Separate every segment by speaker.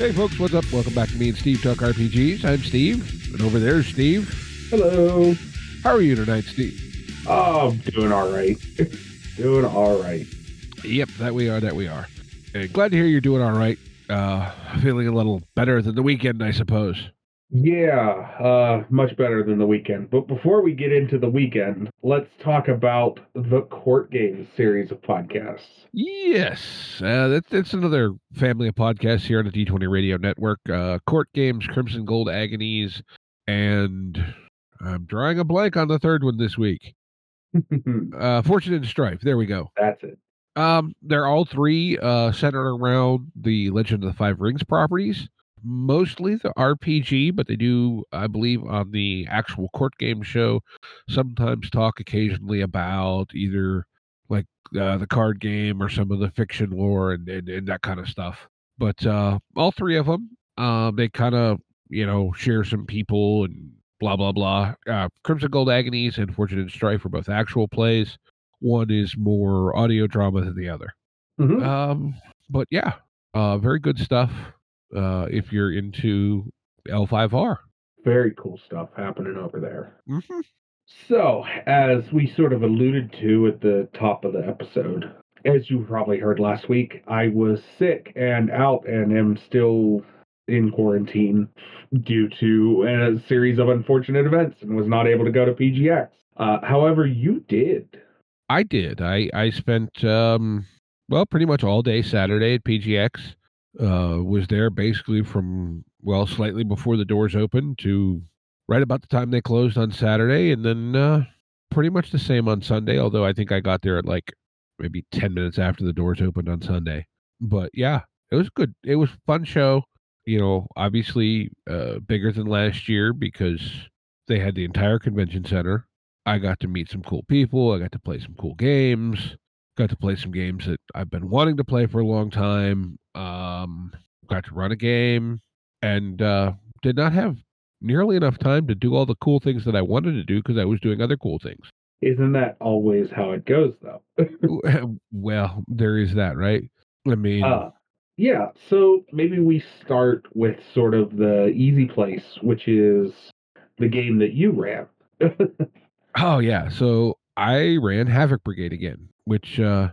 Speaker 1: Hey folks, what's up? Welcome back to me and Steve Talk RPGs. I'm Steve, and over there's Steve.
Speaker 2: Hello.
Speaker 1: How are you tonight, Steve?
Speaker 2: Oh, I'm doing all right. doing all right.
Speaker 1: Yep, that we are, that we are. Uh, glad to hear you're doing all right. Uh, feeling a little better than the weekend, I suppose.
Speaker 2: Yeah, uh, much better than the weekend. But before we get into the weekend, let's talk about the Court Games series of podcasts.
Speaker 1: Yes, uh, that, that's another family of podcasts here on the D20 Radio Network. Uh, Court Games, Crimson Gold Agonies, and I'm drawing a blank on the third one this week. Uh, Fortune and Strife. There we go.
Speaker 2: That's it.
Speaker 1: Um, they're all three uh, centered around the Legend of the Five Rings properties. Mostly the RPG, but they do, I believe, on the actual court game show, sometimes talk occasionally about either like uh, the card game or some of the fiction lore and, and, and that kind of stuff. But uh, all three of them, um, they kind of, you know, share some people and blah, blah, blah. Uh, Crimson Gold Agonies and Fortune and Strife are both actual plays. One is more audio drama than the other.
Speaker 2: Mhm.
Speaker 1: Um, but yeah, uh, very good stuff. Uh, if you're into L5R.
Speaker 2: Very cool stuff happening over there.
Speaker 1: Mm-hmm.
Speaker 2: So, as we sort of alluded to at the top of the episode, as you probably heard last week, I was sick and out and am still in quarantine due to a series of unfortunate events and was not able to go to PGX. Uh, however, you did.
Speaker 1: I did. I I spent um, well, pretty much all day Saturday at PGX. Uh, was there basically from well, slightly before the doors opened to right about the time they closed on Saturday, and then uh, pretty much the same on Sunday. Although I think I got there at like maybe ten minutes after the doors opened on Sunday. But yeah, it was good. It was fun show. You know, obviously uh, bigger than last year because they had the entire convention center. I got to meet some cool people. I got to play some cool games. Got to play some games that I've been wanting to play for a long time. Um, got to run a game and uh, did not have nearly enough time to do all the cool things that I wanted to do because I was doing other cool things.
Speaker 2: Isn't that always how it goes, though?
Speaker 1: well, there is that, right? I mean,
Speaker 2: Uh, yeah, so maybe we start with sort of the easy place, which is the game that you ran.
Speaker 1: Oh yeah, so I ran Havoc Brigade again, which uh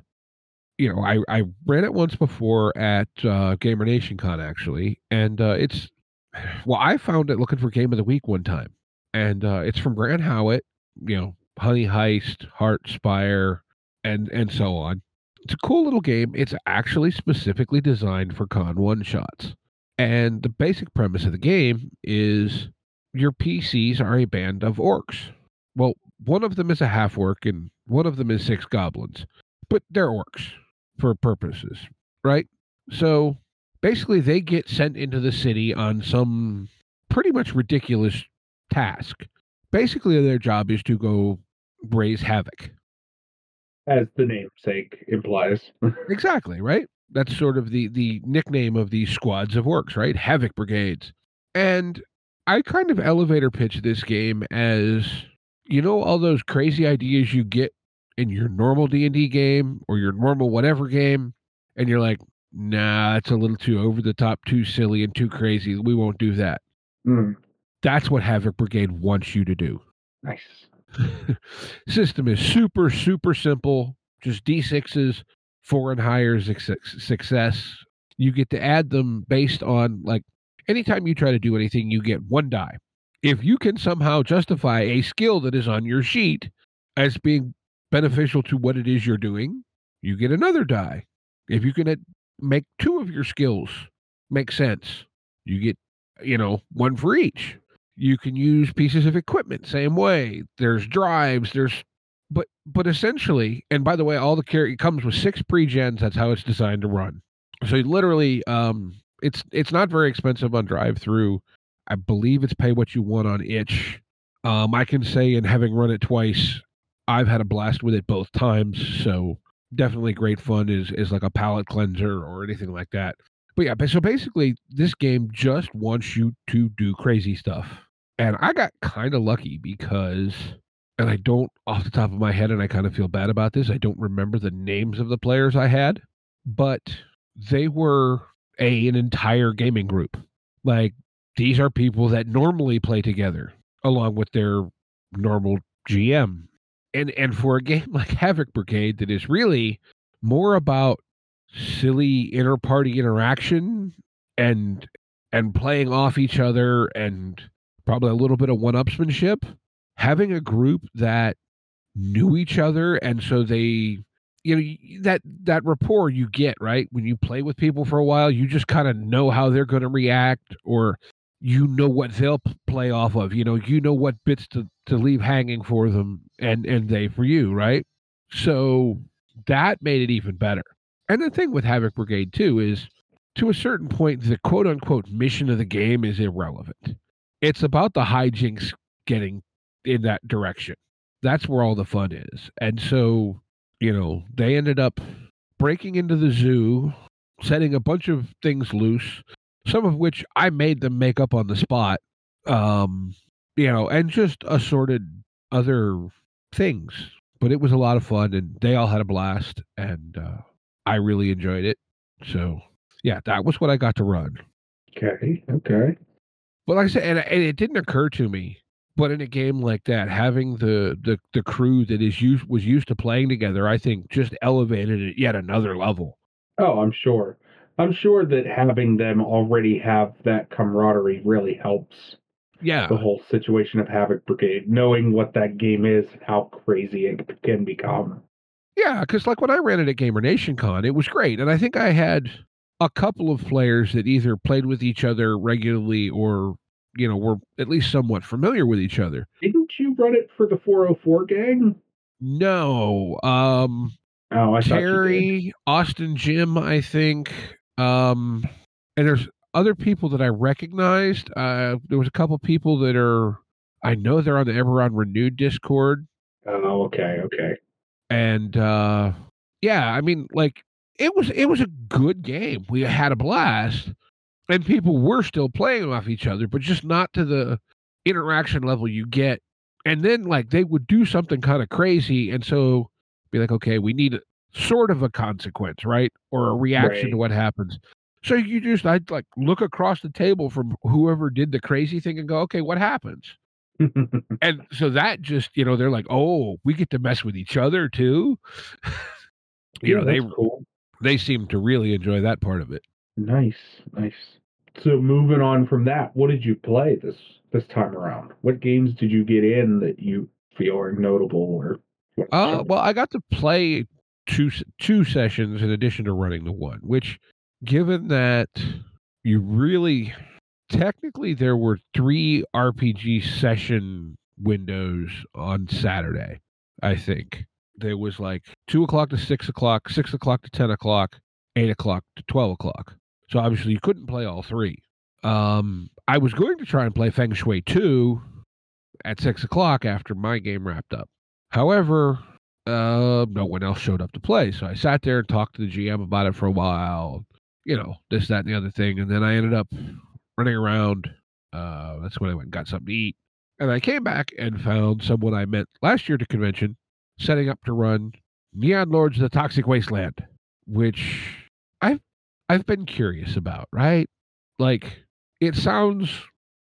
Speaker 1: you know, I I ran it once before at uh Gamer Nation Con actually, and uh it's well, I found it looking for game of the week one time. And uh it's from Grant Howitt, you know, Honey Heist, Heart Spire, and and so on. It's a cool little game. It's actually specifically designed for con one shots. And the basic premise of the game is your PCs are a band of orcs. Well, one of them is a half orc and one of them is six goblins, but they're orcs for purposes, right? So basically, they get sent into the city on some pretty much ridiculous task. Basically, their job is to go raise havoc.
Speaker 2: As the namesake implies.
Speaker 1: Exactly, right? That's sort of the the nickname of these squads of orcs, right? Havoc brigades. And I kind of elevator pitch this game as you know all those crazy ideas you get in your normal D&D game or your normal whatever game and you're like, "Nah, it's a little too over the top, too silly and too crazy. We won't do that."
Speaker 2: Mm,
Speaker 1: That's what Havoc Brigade wants you to do.
Speaker 2: nice.
Speaker 1: System is super, super simple. Just D6s, four and higher success. You get to add them based on, like, anytime you try to do anything, you get one die. If you can somehow justify a skill that is on your sheet as being beneficial to what it is you're doing, you get another die. If you can uh, make two of your skills make sense, you get, you know, one for each you can use pieces of equipment same way there's drives there's but but essentially, and by the way, all the carry it comes with six pre-gens. That's how it's designed to run. So literally, um, it's it's not very expensive on drive through. I believe it's pay what you want on itch. Um, I can say, in having run it twice, I've had a blast with it both times. So definitely great fun is is like a palate cleanser or anything like that. But yeah, so basically, this game just wants you to do crazy stuff, and I got kind of lucky because, and I don't off the top of my head, and I kind of feel bad about this. I don't remember the names of the players I had, but they were a an entire gaming group. Like these are people that normally play together along with their normal GM. And and for a game like Havoc Brigade that is really more about silly inter-party interaction and and playing off each other and probably a little bit of one-upsmanship, having a group that knew each other and so they you know that that rapport you get right when you play with people for a while you just kind of know how they're going to react or you know what they'll play off of you know you know what bits to to leave hanging for them and and they for you right? So that made it even better. And the thing with havoc brigade too is to a certain point the quote unquote mission of the game is irrelevant. It's about the hijinks getting in that direction. That's where all the fun is. And so you know, they ended up breaking into the zoo, setting a bunch of things loose, some of which I made them make up on the spot. Um, you know, and just assorted other things. But it was a lot of fun and they all had a blast and uh, I really enjoyed it. So, yeah, that was what I got to run.
Speaker 2: Okay, okay.
Speaker 1: But like I said, and, and it didn't occur to me but in a game like that, having the the the crew that is used was used to playing together, I think just elevated it yet another level.
Speaker 2: Oh, I'm sure. I'm sure that having them already have that camaraderie really helps.
Speaker 1: Yeah.
Speaker 2: The whole situation of Havoc Brigade, knowing what that game is and how crazy it can become.
Speaker 1: Yeah, because like when I ran it at Gamer Nation Con, it was great. And I think I had a couple of players that either played with each other regularly or you know were at least somewhat familiar with each other.
Speaker 2: Didn't you run it for the 404 gang?
Speaker 1: No. Um
Speaker 2: oh, I
Speaker 1: Terry, Austin Jim, I think. Um and there's other people that I recognized. Uh there was a couple people that are I know they're on the Eberron Renewed Discord.
Speaker 2: Oh, okay, okay.
Speaker 1: And uh yeah, I mean like it was it was a good game. We had a blast and people were still playing off each other, but just not to the interaction level you get. And then like they would do something kind of crazy, and so be like, okay, we need sort of a consequence, right, or a reaction right. to what happens. So you just I'd like look across the table from whoever did the crazy thing and go, okay, what happens? and so that just you know they're like, oh, we get to mess with each other too. you yeah, know they
Speaker 2: cool.
Speaker 1: they seem to really enjoy that part of it.
Speaker 2: Nice, nice. So moving on from that, what did you play this this time around? What games did you get in that you feel are notable or?
Speaker 1: Uh, well, I got to play two two sessions in addition to running the one, which, given that you really technically there were three RPG session windows on Saturday, I think. There was like two o'clock to six o'clock, six o'clock to ten o'clock, eight o'clock to twelve o'clock. So obviously you couldn't play all three. Um, I was going to try and play Feng Shui 2 at six o'clock after my game wrapped up. However, uh, no one else showed up to play. So I sat there and talked to the GM about it for a while, you know, this, that, and the other thing. And then I ended up running around. Uh, that's when I went and got something to eat. And I came back and found someone I met last year at to convention setting up to run Neon Lords of the Toxic Wasteland, which I've I've been curious about, right? Like, it sounds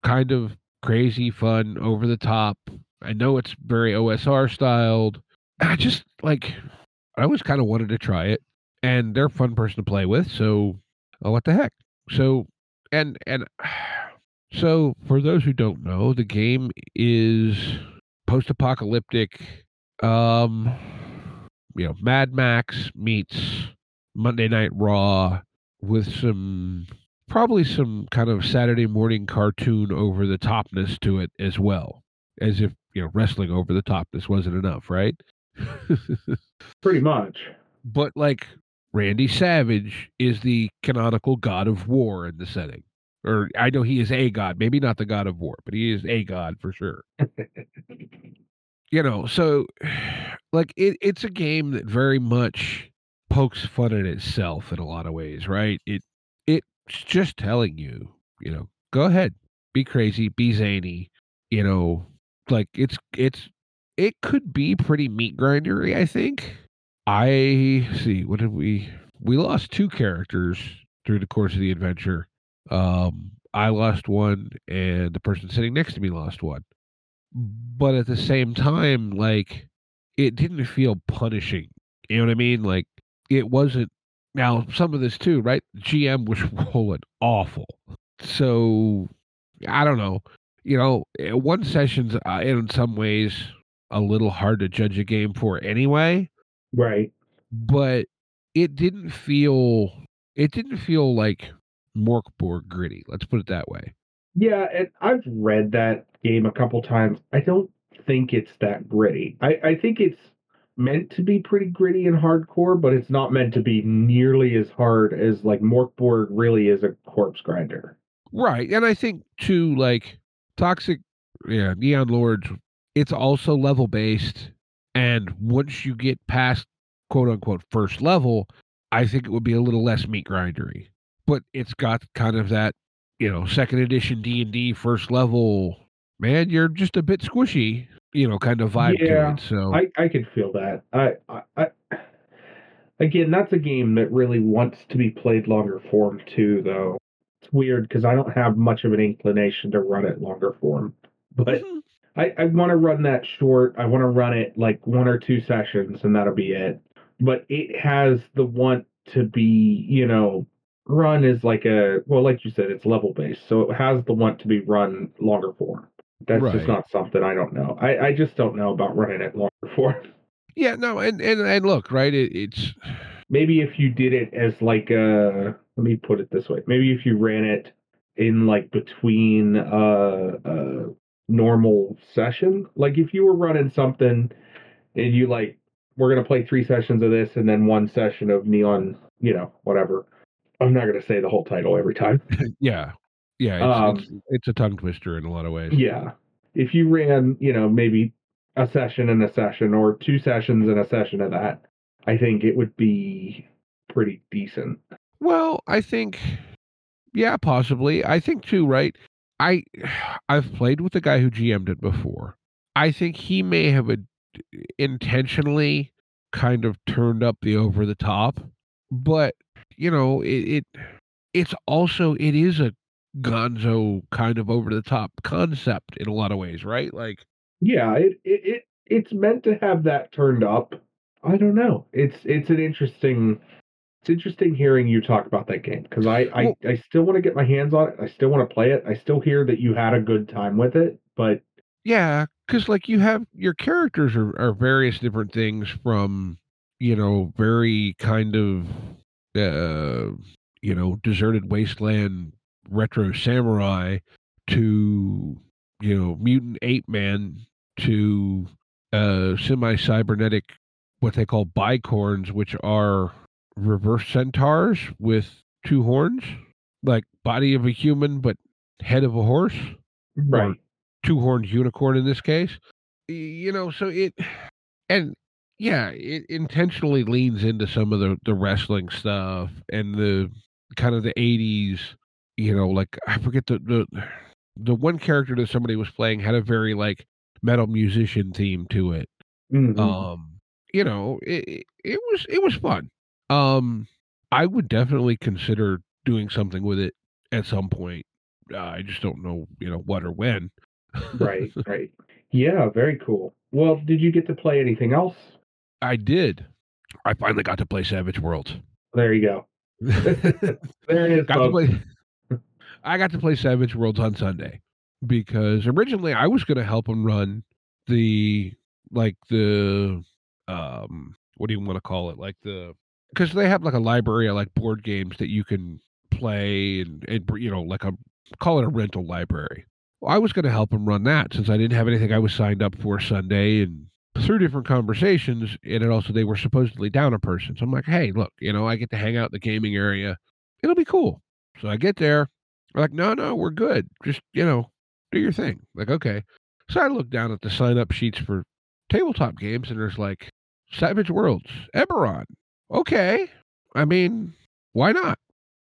Speaker 1: kind of crazy, fun, over the top. I know it's very OSR styled. I just like, I always kind of wanted to try it, and they're a fun person to play with. So, oh, what the heck? So, and and so for those who don't know, the game is post-apocalyptic. Um, you know, Mad Max meets Monday Night Raw with some probably some kind of Saturday morning cartoon over the topness to it as well, as if you know wrestling over the topness wasn't enough, right?
Speaker 2: Pretty much.
Speaker 1: but like Randy Savage is the canonical god of war in the setting. Or I know he is a god, maybe not the god of war, but he is a god for sure. you know, so like it, it's a game that very much pokes fun at itself in a lot of ways, right? It it's just telling you, you know, go ahead, be crazy, be zany, you know, like it's it's it could be pretty meat grindery, I think. I see, what did we we lost two characters through the course of the adventure. Um I lost one and the person sitting next to me lost one. But at the same time, like it didn't feel punishing. You know what I mean? Like it wasn't now some of this too, right? GM was rolling awful. So I don't know. You know, eh, one session's uh, in some ways a little hard to judge a game for anyway,
Speaker 2: Right.
Speaker 1: but it didn't feel it didn't feel like Mörk Borg gritty. Let's put it that way.
Speaker 2: Yeah, and I've read that game a couple times. I don't think it's that gritty. I, I think it's meant to be pretty gritty and hardcore, but it's not meant to be nearly as hard as like Mörk Borg really is a corpse grinder.
Speaker 1: Right. And I think too, like Toxic yeah, Neon Lords, it's also level based. And once you get past quote unquote first level, I think it would be a little less meat grindery. But it's got kind of that, you know, second edition D and D first level, man, you're just a bit squishy, you know, kind of vibe
Speaker 2: Yeah,
Speaker 1: to it. So
Speaker 2: I, I could feel that. I, I, I again, that's a game that really wants to be played longer form too, though. It's weird because I don't have much of an inclination to run it longer form, but
Speaker 1: Mhm.
Speaker 2: I, I want to run that short. I want to run it like one or two sessions, and that'll be it. But it has the want to be, you know, run is like a well, like you said, it's level based, so it has the want to be run longer form. That's
Speaker 1: Right.
Speaker 2: just not something I don't know. I, I just don't know about running it longer form.
Speaker 1: yeah, no, and and, and look, right, it, it's
Speaker 2: Maybe if you did it as like a let me put it this way. Maybe if you ran it in like between uh uh normal session. Like if you were running something and you like we're gonna play three sessions of this and then one session of neon, you know, whatever. I'm not gonna say the whole title every time.
Speaker 1: yeah. Yeah, it's,
Speaker 2: Um,
Speaker 1: it's it's a tongue twister in a lot of ways.
Speaker 2: Yeah. If you ran, you know, maybe a session and a session or two sessions and a session of that, I think it would be pretty decent.
Speaker 1: Well, I think, yeah, possibly. I think too, right? I, I've played with the guy who GM'd it before. I think he may have a, intentionally kind of turned up the over the top, but you know, it, it, it's also it is a Gonzo kind of over the top concept in a lot of ways, right? Like,
Speaker 2: Yeah, it, it, it it's meant to have that turned up. I don't know. It's it's an interesting it's interesting hearing you talk about that game because I, I I still want to get my hands on it. I still want to play it. I still hear that you had a good time with it, but
Speaker 1: Yeah, because like you have your characters are, are various different things from you know very kind of uh you know deserted wasteland retro samurai to you know mutant ape man to uh semi cybernetic what they call bicorns which are reverse centaurs with two horns like body of a human but head of a horse
Speaker 2: right.
Speaker 1: two horned unicorn in this case. You know, so it and yeah, it intentionally leans into some of the the wrestling stuff and the kind of the eighties, you know, like I forget the the the one character that somebody was playing had a very like metal musician theme to it.
Speaker 2: Mhm.
Speaker 1: Um, you know, it- it was it was fun. Um, I would definitely consider doing something with it at some point. Uh, I just don't know, you know, what or when.
Speaker 2: right, right. Yeah, very cool. Well, did you get to play anything else?
Speaker 1: I did. I finally got to play Savage Worlds.
Speaker 2: There you go. There it is.
Speaker 1: got play. I got to play Savage Worlds on Sunday because originally I was going to help him run the like the um what do you want to call it like the because they have like a library of like board games that you can play and, and you know like a call it a rental library. Well, I was going to help him run that since I didn't have anything I was signed up for Sunday and through different conversations, and it also they were supposedly down a person. So I'm like, hey, look, you know, I get to hang out in the gaming area. It'll be cool. So I get there. They're like, no, no, we're good. Just you know, do your thing. Like, okay. So I look down at the sign up sheets for tabletop games, and there's like Savage Worlds, Eberron. Okay. I mean, why not?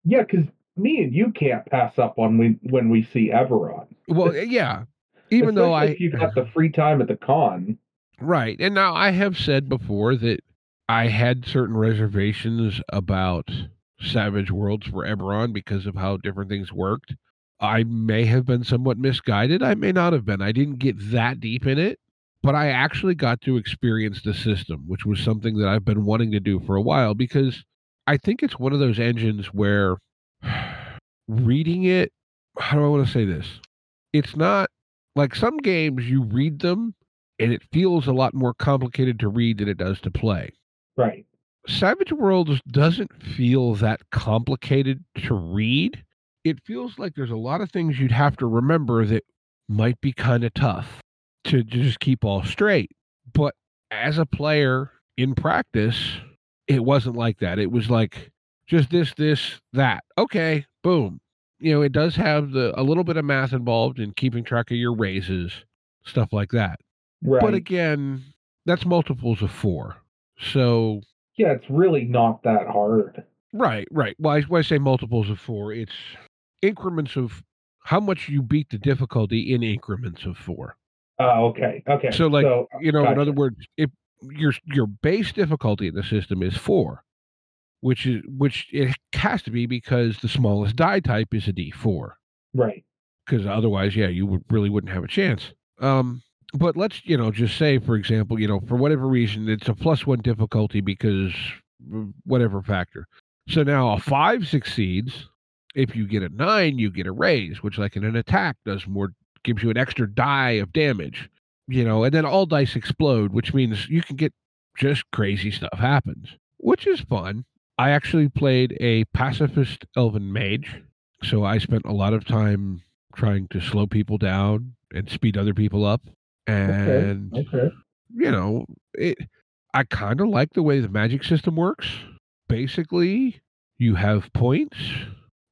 Speaker 2: Yeah, because me and you can't pass up on we when we see Eberron.
Speaker 1: Well, yeah. Even though I
Speaker 2: if you've got the free time at the con.
Speaker 1: Right. And now I have said before that I had certain reservations about Savage Worlds for Eberron because of how different things worked. I may have been somewhat misguided. I may not have been. I didn't get that deep in it, but I actually got to experience the system, which was something that I've been wanting to do for a while because I think it's one of those engines where reading it, how do I want to say this? It's not like some games you read them and it feels a lot more complicated to read than it does to play.
Speaker 2: Right.
Speaker 1: Savage Worlds doesn't feel that complicated to read. It feels like there's a lot of things you'd have to remember that might be kind of tough to just keep all straight. But as a player in practice, it wasn't like that. It was like just this, this, that. Okay, boom. You know, it does have the a little bit of math involved in keeping track of your raises, stuff like that.
Speaker 2: Right.
Speaker 1: But again, that's multiples of four. So
Speaker 2: yeah, it's really not that hard.
Speaker 1: right, right. Well, I, when I say multiples of four, it's increments of how much you beat the difficulty in increments of four.
Speaker 2: Oh, okay. Okay.
Speaker 1: So, like, you know, in other words, if your your base difficulty in the system is four, which is which it has to be because the smallest die type is a D four.
Speaker 2: Right.
Speaker 1: because otherwise, yeah, you would, really wouldn't have a chance. Um, but let's, you know, just say, for example, you know, for whatever reason, it's a plus one difficulty because whatever factor. So now a five succeeds. If you get a nine, you get a raise, which, like in an attack, does more, gives you an extra die of damage, you know, and then all dice explode, which means you can get just crazy stuff happens, which is fun. I actually played a pacifist elven mage, so I spent a lot of time trying to slow people down and speed other people up. And
Speaker 2: Okay.
Speaker 1: you know, it I kind of like the way the magic system works. Basically, you have points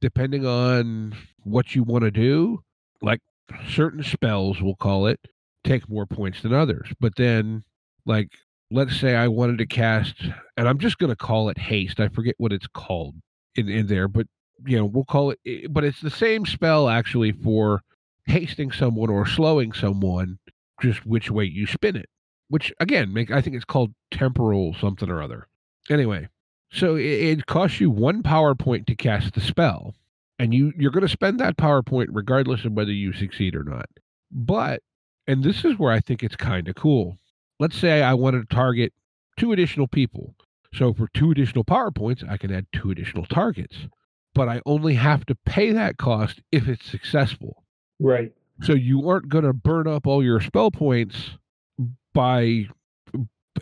Speaker 1: depending on what you want to do. Like certain spells, we'll call it, take more points than others. But then, like, let's say I wanted to cast, and I'm just going to call it haste. I forget what it's called in, in there, but you know, we'll call it, eh, but it's the same spell actually for hasting someone or slowing someone, just which way you spin it. Which again, make I think it's called temporal something or other. Anyway, so it, it costs you one power point to cast the spell, and you you're going to spend that power point regardless of whether you succeed or not. But, and this is where I think it's kind of cool. Let's say I wanted to target two additional people. So for two additional power points, I can add two additional targets. But I only have to pay that cost if it's successful.
Speaker 2: Right.
Speaker 1: So you aren't going to burn up all your spell points by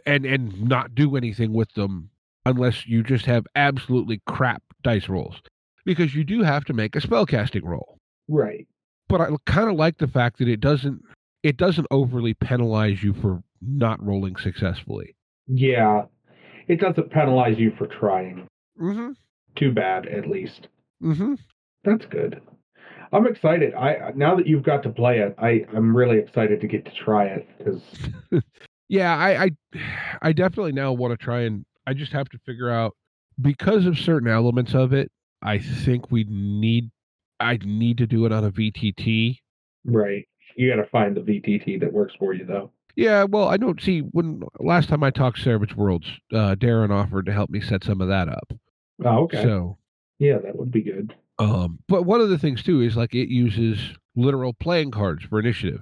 Speaker 1: and and not do anything with them unless you just have absolutely crap dice rolls because you do have to make a spellcasting roll.
Speaker 2: Right.
Speaker 1: But I kind of like the fact that it doesn't it doesn't overly penalize you for not rolling successfully.
Speaker 2: Yeah. It doesn't penalize you for trying.
Speaker 1: Mhm.
Speaker 2: Too bad, at least.
Speaker 1: Mhm.
Speaker 2: That's good. I'm excited. I now that you've got to play it, I I'm really excited to get to try it because
Speaker 1: Yeah, I, I I definitely now want to try and I just have to figure out because of certain elements of it, I think we need I need to do it on a VTT.
Speaker 2: right, you got to find the VTT that works for you though.
Speaker 1: Yeah, well, I don't see when last time I talked Savage Worlds, uh, Darren offered to help me set some of that up.
Speaker 2: Oh, okay.
Speaker 1: So,
Speaker 2: yeah, that would be good.
Speaker 1: um, but one of the things too is like it uses literal playing cards for initiative.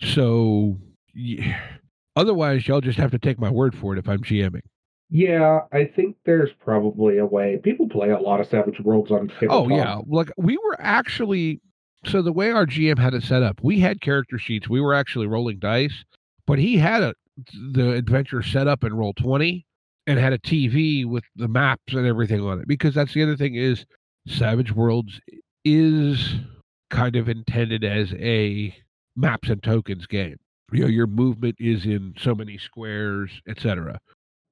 Speaker 1: So, yeah, otherwise, y'all just have to take my word for it if I'm GMing.
Speaker 2: Yeah, I think there's probably a way. People play a lot of Savage Worlds on
Speaker 1: oh,
Speaker 2: tabletop.
Speaker 1: Oh yeah, like we were actually so the way our GM had it set up, we had character sheets. We were actually rolling dice, but he had a the adventure set up in Roll20 and had a TV with the maps and everything on it. Because that's the other thing is Savage Worlds is kind of intended as a maps and tokens game. you know your movement is in so many squares, etc.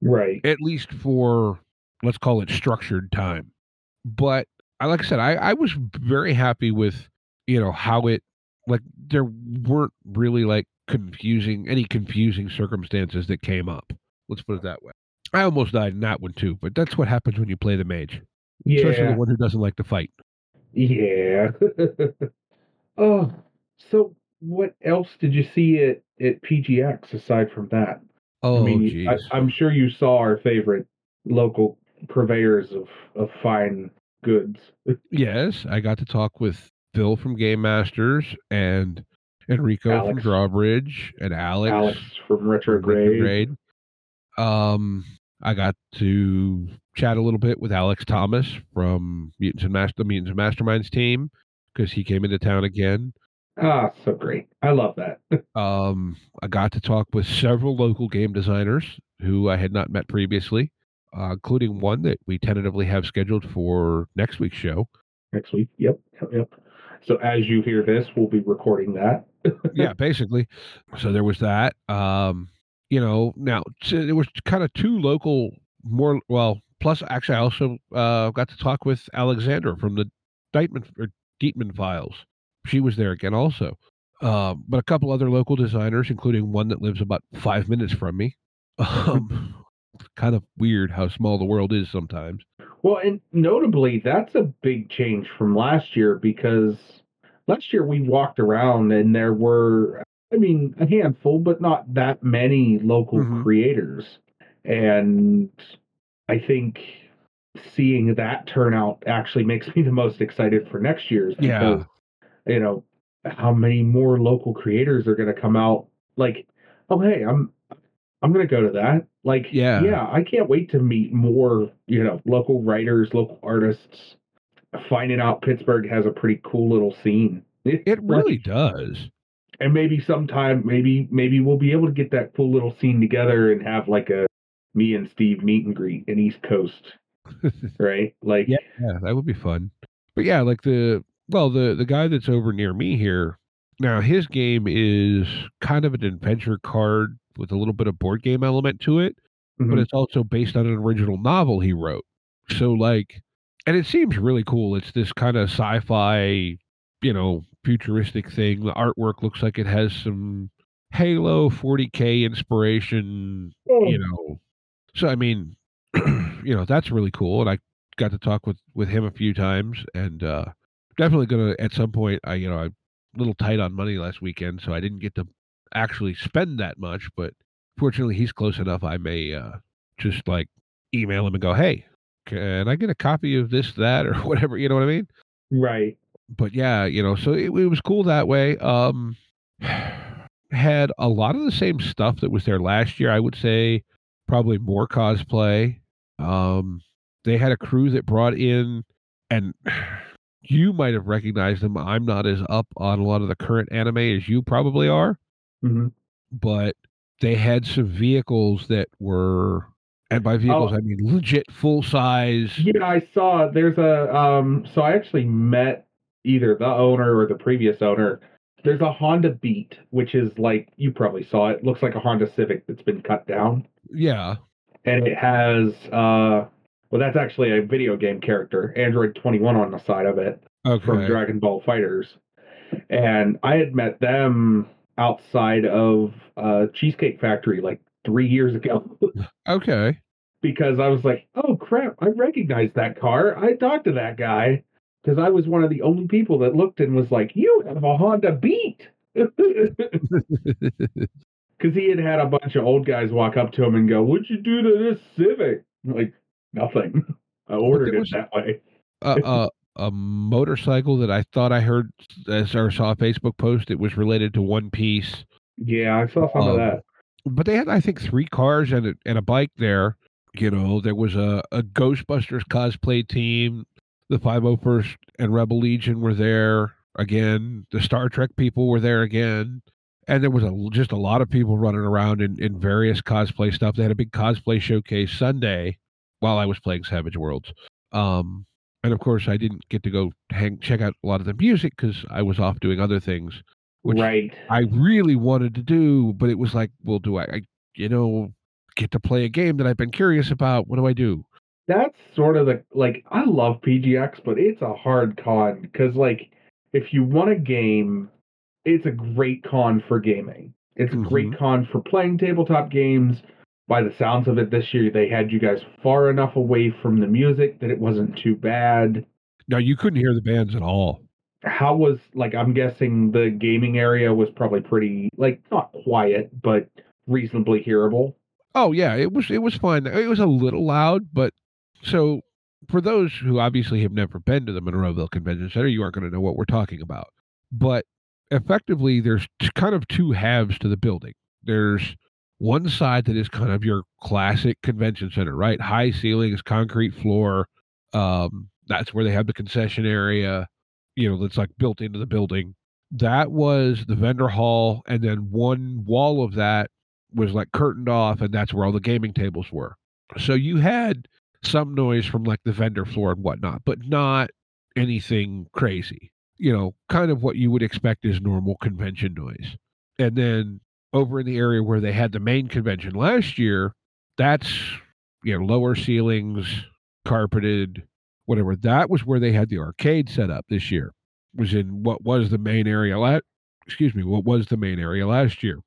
Speaker 2: Right.
Speaker 1: At least for let's call it structured time. But I like I said, I, I was very happy with you know how it like there weren't really like confusing any confusing circumstances that came up. Let's put it that way. I almost died in that one too, but that's what happens when you play the mage, especially the one who doesn't like to fight.
Speaker 2: Yeah. oh, so what else did you see at, at PGX aside from that?
Speaker 1: Oh,
Speaker 2: I mean. I, I'm sure you saw our favorite local purveyors of, of fine goods.
Speaker 1: Yes, I got to talk with Phil from Game Masters and Enrico from Drawbridge and Alex,
Speaker 2: Alex from
Speaker 1: from
Speaker 2: Retrograde.
Speaker 1: Retrograde. Um, I got to chat a little bit with Alex Thomas from Mutants and Master the Mutants and Masterminds team because he came into town again.
Speaker 2: Ah, so great. I love that.
Speaker 1: Um, I got to talk with several local game designers who I had not met previously, uh, including one that we tentatively have scheduled for next week's show.
Speaker 2: Next week. Yep. Yep. So as you hear this, we'll be recording that.
Speaker 1: yeah, basically. So there was that. Um, you know, now t- there was kind of two local, more well. Plus, actually, I also uh, got to talk with Alexander from the Deitman or Dietman Files. She was there again, also. Um, but a couple other local designers, including one that lives about five minutes from me. Um, kind of weird how small the world is sometimes.
Speaker 2: Well, and notably, that's a big change from last year because last year we walked around and there were, I mean, a handful, but not that many local
Speaker 1: Mhm.
Speaker 2: creators. And I think seeing that turnout actually makes me the most excited for next year's
Speaker 1: Yeah.
Speaker 2: You know, how many more local creators are going to come out like, oh, hey, I'm. I'm gonna go to that. Like,
Speaker 1: Yeah.
Speaker 2: yeah, I can't wait to meet more, you know, local writers, local artists. Finding out Pittsburgh has a pretty cool little scene.
Speaker 1: It really does.
Speaker 2: and maybe sometime, maybe maybe we'll be able to get that cool little scene together and have like a me and Steve meet and greet in East Coast, right? Like,
Speaker 1: Yeah. Yeah, that would be fun. But yeah, like the well, the the guy that's over near me here, now his game is kind of an adventure card with a little bit of board game element to it, but
Speaker 2: mhm.
Speaker 1: it's also based on an original novel he wrote. So like and it seems really cool. It's this kind of sci-fi, you know, futuristic thing. The artwork looks like it has some Halo 40K inspiration, you know. So I mean, you know, that's really cool and I got to talk with with him a few times and uh definitely going to at some point I you know, I'm a little tight on money last weekend so I didn't get to actually spend that much, but fortunately he's close enough I may uh just like email him and go, "Hey, can I get a copy of this that or whatever, you know what I mean?"
Speaker 2: right.
Speaker 1: But yeah, you know, so it, it was cool that way. Um had a lot of the same stuff that was there last year. I would say probably more cosplay. Um they had a crew that brought in and you might have recognized them. I'm not as up on a lot of the current anime as you probably are,
Speaker 2: hmm
Speaker 1: but they had some vehicles that were and by vehicles
Speaker 2: Oh.
Speaker 1: I mean legit full size.
Speaker 2: Yeah, I saw there's a um so I actually met either the owner or the previous owner. There's a Honda Beat, which is like you probably saw it. Looks like a Honda Civic that's been cut down.
Speaker 1: Yeah.
Speaker 2: And it has uh well that's actually a video game character, Android 21 on the side of it from Dragon Ball FighterZ. And I had met them outside of uh Cheesecake Factory like three years ago.
Speaker 1: Okay.
Speaker 2: because I was like, oh crap, I recognize that car. I talked to that guy because I was one of the only people that looked and was like, you have a Honda Beat. Because he had had a bunch of old guys walk up to him and go, what'd you do to this Civic? I'm like, nothing. I ordered it that way.
Speaker 1: a motorcycle that I thought I heard as or saw a Facebook post. It was related to One Piece,
Speaker 2: Yeah, I saw some
Speaker 1: Um,
Speaker 2: of that.
Speaker 1: but they had I think three cars and a, and a bike there. You know, there was a, a Ghostbusters cosplay team. The 501st and Rebel Legion were there again. The Star Trek people were there again. And there was a, just a lot of people running around in, in various cosplay stuff. They had a big cosplay showcase Sunday while I was playing Savage Worlds. Um, and of course, I didn't get to go hang check out a lot of the music because I was off doing other things. which
Speaker 2: right.
Speaker 1: I really wanted to do, but it was like, well, do I, I, you know, get to play a game that I've been curious about? What do I do?
Speaker 2: That's sort of the like I love PGX, but it's a hard con because like if you want a game, it's a great con for gaming. It's a great
Speaker 1: Mhm.
Speaker 2: con for playing tabletop games. By the sounds of it, this year they had you guys far enough away from the music that it wasn't too bad.
Speaker 1: Now you couldn't hear the bands at all.
Speaker 2: How was like I'm guessing the gaming area was probably pretty like not quiet, but reasonably hearable.
Speaker 1: Oh yeah, it was it was fine. It was a little loud, but so for those who obviously have never been to the Monroeville Convention Center, you aren't going to know what we're talking about. But effectively, there's kind of two halves to the building. There's one side that is kind of your classic convention center, right? High ceilings, concrete floor. Um, that's where they have the concession area. You know, that's like built into the building. That was the vendor hall, and then one wall of that was like curtained off and that's where all the gaming tables were. So you had some noise from like the vendor floor and whatnot, but not anything crazy. You know, kind of what you would expect is normal convention noise. And then over in the area where they had the main convention last year, that's you know, lower ceilings, carpeted, whatever. That was where they had the arcade set up this year. Was in what was the main area la- excuse me, what was the main area last year.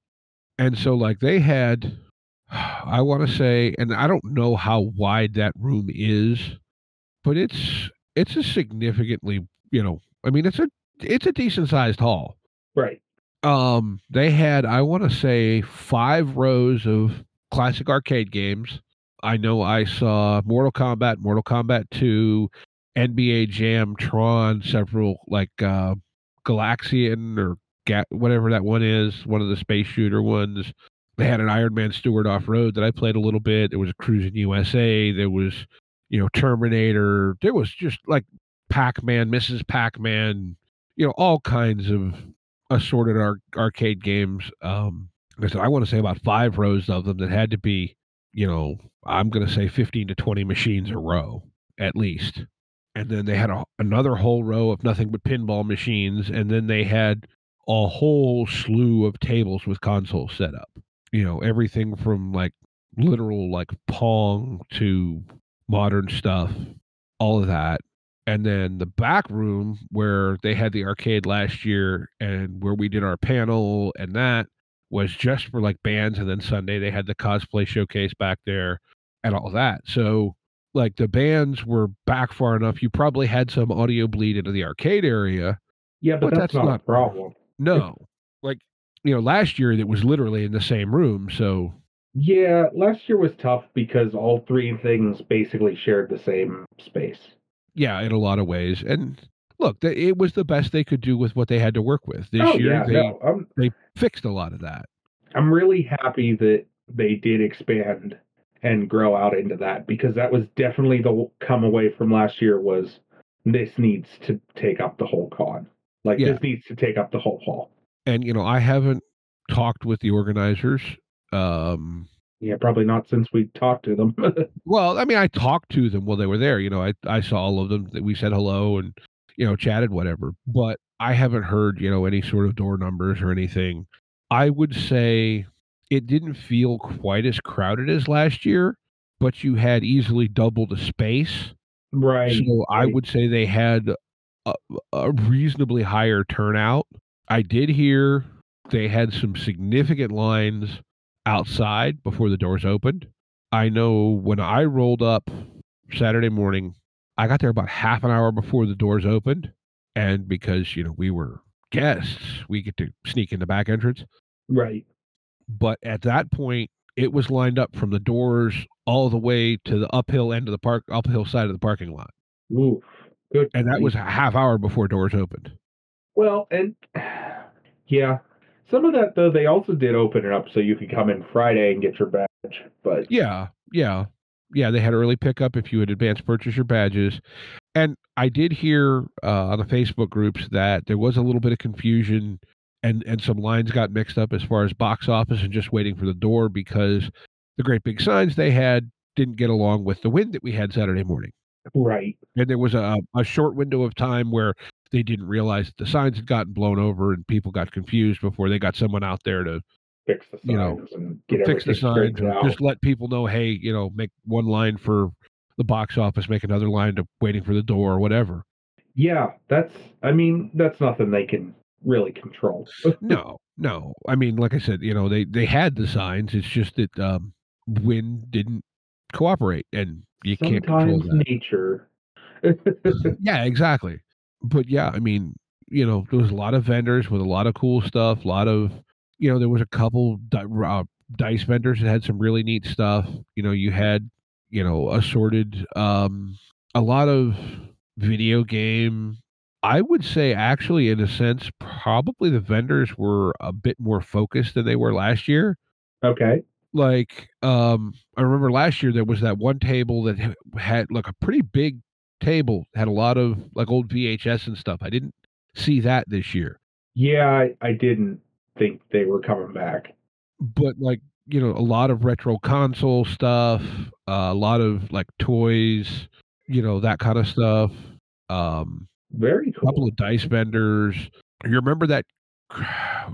Speaker 1: And so like they had I want to say and I don't know how wide that room is, but it's it's a significantly, you know, I mean it's a it's a decent sized hall.
Speaker 2: Right.
Speaker 1: Um they had I want to say 5 rows of classic arcade games. I know I saw Mortal Kombat, Mortal Kombat 2, NBA Jam, Tron, several like uh Galaxian or Ga- whatever that one is, one of the space shooter ones. They had an Iron Man Stewart off road that I played a little bit. There was a Cruis'n USA. There was, you know, Terminator. There was just like Pac Man, Mrs. Pac Man, you know, all kinds of assorted ar- arcade games. Um, like I said, I want to say about five rows of them that had to be, you know, I'm going to say 15 to 20 machines a row at least. And then they had a, another whole row of nothing but pinball machines. And then they had a whole slew of tables with consoles set up. You know, everything from like literal like Pong to modern stuff, all of that. And then the back room where they had the arcade last year and where we did our panel and that was just for like bands. And then Sunday they had the cosplay showcase back there and all that. So like the bands were back far enough. You probably had some audio bleed into the arcade area.
Speaker 2: Yeah, but,
Speaker 1: But
Speaker 2: that's,
Speaker 1: that's
Speaker 2: not,
Speaker 1: not-
Speaker 2: a problem.
Speaker 1: No, like you know, last year it was literally in the same room. So
Speaker 2: Yeah, last year was tough because all three things basically shared the same space.
Speaker 1: Yeah, in a lot of ways. And look, it was the best they could do with what they had to work with this
Speaker 2: oh
Speaker 1: year.
Speaker 2: yeah,
Speaker 1: they
Speaker 2: no, I'm
Speaker 1: they fixed a lot of that.
Speaker 2: I'm really happy that they did expand and grow out into that because that was definitely the come away from last year was this needs to take up the whole con. Like
Speaker 1: Yeah.
Speaker 2: this needs to take up the whole hall.
Speaker 1: And you know, I haven't talked with the organizers. Um,
Speaker 2: Yeah, probably not since we talked to them.
Speaker 1: well, I mean, I talked to them while they were there. You know, I I saw all of them. We said hello and you know chatted whatever. But I haven't heard you know any sort of door numbers or anything. I would say it didn't feel quite as crowded as last year, but you had easily double the space.
Speaker 2: right.
Speaker 1: So I would say they had a, a reasonably higher turnout. I did hear they had some significant lines outside before the doors opened. I know when I rolled up Saturday morning, I got there about half an hour before the doors opened. And because, you know, we were guests, we get to sneak in the back entrance.
Speaker 2: Right.
Speaker 1: But at that point, it was lined up from the doors all the way to the uphill end of the park, uphill side of the parking lot.
Speaker 2: Oof. Good.
Speaker 1: And that was a half hour before doors opened.
Speaker 2: Well, and yeah, some of that though they also did open it up so you could come in Friday and get your badge. But
Speaker 1: Yeah, yeah, yeah. They had early pickup if you had advance purchase your badges, and I did hear uh, on the Facebook groups that there was a little bit of confusion, and and some lines got mixed up as far as box office and just waiting for the door because the great big signs they had didn't get along with the wind that we had Saturday morning.
Speaker 2: right,
Speaker 1: And there was a, a short window of time where they didn't realize that the signs had gotten blown over and people got confused before they got someone out there to
Speaker 2: Fix the signs
Speaker 1: You know,
Speaker 2: and get
Speaker 1: fix the signs
Speaker 2: straightened
Speaker 1: or
Speaker 2: out.
Speaker 1: just let people know, hey, you know, make one line for the box office, make another line to waiting for the door or whatever.
Speaker 2: Yeah, that's. I mean, that's nothing they can really control.
Speaker 1: No, no. I mean, like I said, you know, they they had the signs. It's just that um, wind didn't cooperate, and you can't control that.
Speaker 2: nature.
Speaker 1: Yeah, exactly. But yeah, I mean, you know, there was a lot of vendors with a lot of cool stuff. A lot of, you know, there was a couple di- uh, dice vendors that had some really neat stuff. You know, you had, you know, assorted, um, a lot of video game. I would say, actually, in a sense, probably the vendors were a bit more focused than they were last year
Speaker 2: okay.
Speaker 1: like um i remember last year there was that one table that had like a pretty big table had a lot of like old vhs and stuff i didn't see that this year
Speaker 2: Yeah, I, I didn't think they were coming back.
Speaker 1: but like you know a lot of retro console stuff uh, a lot of like toys you know that kind of stuff um
Speaker 2: Very
Speaker 1: a
Speaker 2: cool.
Speaker 1: couple of dice vendors you remember that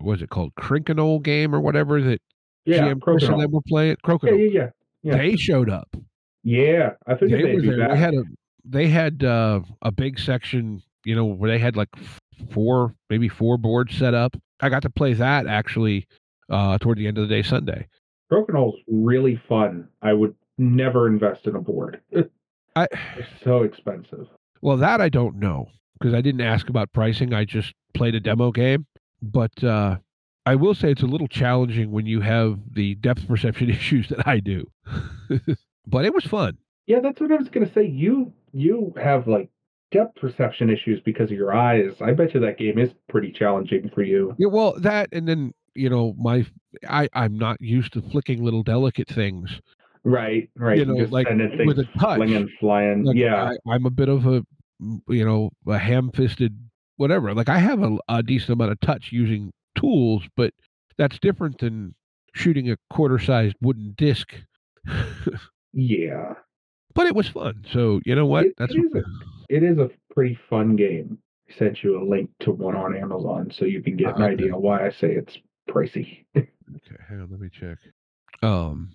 Speaker 1: was it called Crokinole game or whatever that
Speaker 2: yeah,
Speaker 1: gm Chris and them were playing
Speaker 2: yeah, yeah, yeah. yeah.
Speaker 1: they showed up
Speaker 2: Yeah, I think
Speaker 1: they were there.
Speaker 2: back.
Speaker 1: They had a they had uh, a big section, you know, where they had like four, maybe four boards set up. I got to play that actually uh, toward the end of the day Sunday.
Speaker 2: Crokinole really fun. I would never invest in a board.
Speaker 1: I
Speaker 2: They're so expensive.
Speaker 1: well that I don't know because I didn't ask about pricing. I just played a demo game, but uh, I will say it's a little challenging when you have the depth perception issues that I do. but it was fun.
Speaker 2: Yeah, that's what I was gonna say. You you have like depth perception issues because of your eyes. I bet you that game is pretty challenging for you.
Speaker 1: Yeah, well, that and then you know my I I'm not used to flicking little delicate things.
Speaker 2: Right, right.
Speaker 1: You know,
Speaker 2: just
Speaker 1: like, with a touch.
Speaker 2: flinging, flying.
Speaker 1: Like,
Speaker 2: yeah,
Speaker 1: I, I'm a bit of a you know a ham-fisted whatever. Like I have a, a decent amount of touch using tools, but that's different than shooting a quarter-sized wooden disc.
Speaker 2: yeah.
Speaker 1: But it was fun. So you know what?
Speaker 2: It-
Speaker 1: that's
Speaker 2: it is It is a pretty fun game. I sent you a link to one on Amazon so you can get an
Speaker 1: Ah, okay.
Speaker 2: idea why I say it's pricey.
Speaker 1: okay. Hang on, let me check. Um,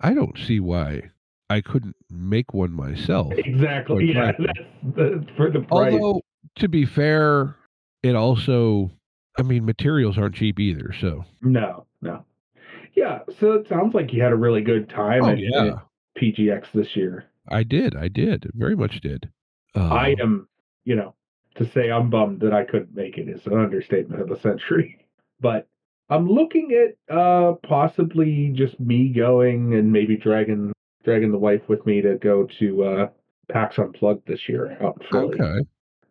Speaker 1: I don't see why I couldn't make one myself.
Speaker 2: exactly. Yeah, that's the, for the price.
Speaker 1: Although, to be fair, it also, I mean, materials aren't cheap either. So,
Speaker 2: no, no. Yeah, so it sounds like you had a really good time
Speaker 1: oh
Speaker 2: at,
Speaker 1: yeah,
Speaker 2: at PGX this year.
Speaker 1: I did, I did, very much did. Uh,
Speaker 2: I am, you know, to say I'm bummed that I couldn't make it is an understatement of the century. But I'm looking at uh possibly just me going and maybe dragging dragging the wife with me to go to uh PAX Unplugged this year out in Philly.
Speaker 1: okay.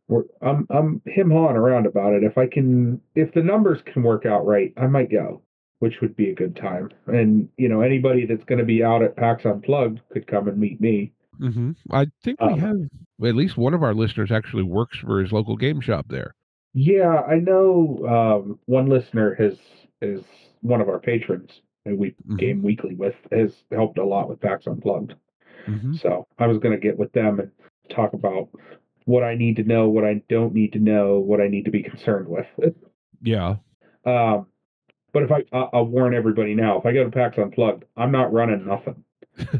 Speaker 2: We're, I'm I'm him hawing around about it. If I can, if the numbers can work out right, I might go, which would be a good time. And you know, anybody that's going to be out at PAX Unplugged could come and meet me.
Speaker 1: Hmm I think we
Speaker 2: Um,
Speaker 1: have at least one of our listeners actually works for his local game shop there.
Speaker 2: Yeah, I know. Um, one listener has is one of our patrons who we
Speaker 1: Mhm.
Speaker 2: game weekly with has helped a lot with PAX Unplugged.
Speaker 1: hmm
Speaker 2: So I was going to get with them and talk about what I need to know, what I don't need to know, what I need to be concerned with.
Speaker 1: Yeah.
Speaker 2: Um, but if I, I- I'll warn everybody now, if I go to PAX Unplugged, I'm not running nothing.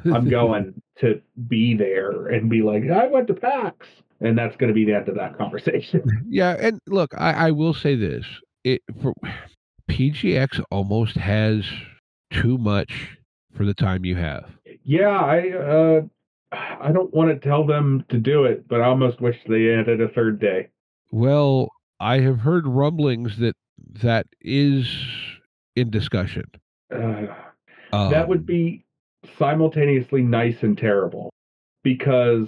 Speaker 2: I'm going to be there and be like, I went to PAX, and that's going to be the end of that conversation.
Speaker 1: Yeah, and look, I, I will say this: it for PGX almost has too much for the time you have.
Speaker 2: yeah, I, uh, I don't want to tell them to do it, but I almost wish they added a third day.
Speaker 1: Well, I have heard rumblings that that is in discussion.
Speaker 2: Uh, that would
Speaker 1: Um,
Speaker 2: be simultaneously nice and terrible because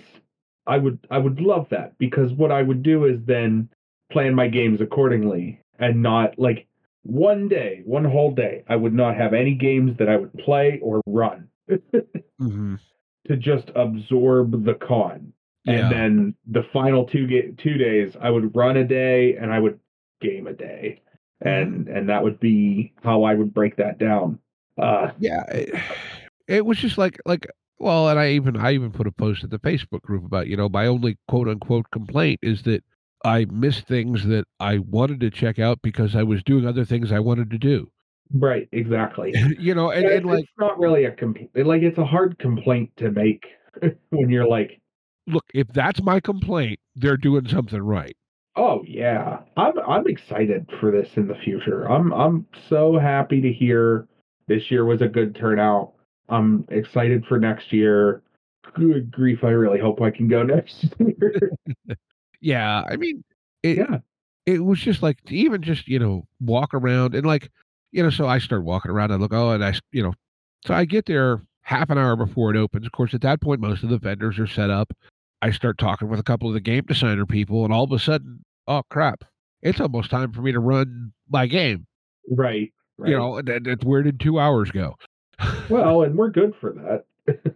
Speaker 2: I would I would love that because what I would do is then plan my games accordingly and not like one day, one whole day, I would not have any games that I would play or run
Speaker 1: mhm.
Speaker 2: to just absorb the con.
Speaker 1: Yeah.
Speaker 2: And then the final two ga- two days, I would run a day and I would game a day, and and that would be how I would break that down. Uh,
Speaker 1: yeah, it, it was just like like well, and I even I even put a post at the Facebook group about you know my only quote unquote complaint is that I missed things that I wanted to check out because I was doing other things I wanted to do.
Speaker 2: Right, exactly.
Speaker 1: you know, and, and like,
Speaker 2: it's not really a complaint. like it's a hard complaint to make when you're like,
Speaker 1: look, if that's my complaint, they're doing something right.
Speaker 2: oh yeah, I'm I'm excited for this in the future. I'm I'm so happy to hear this year was a good turnout. I'm excited for next year. Good grief, I really hope I can go next year.
Speaker 1: Yeah, I mean, it
Speaker 2: yeah,
Speaker 1: it was just like to even just you know walk around and like you know so i start walking around and look oh and I you know so i get there half an hour before it opens of course at that point most of the vendors are set up i start talking with a couple of the game designer people and all of a sudden oh crap it's almost time for me to run my game
Speaker 2: right. right.
Speaker 1: you know and, and, and where did two hours go
Speaker 2: well, and we're good for that.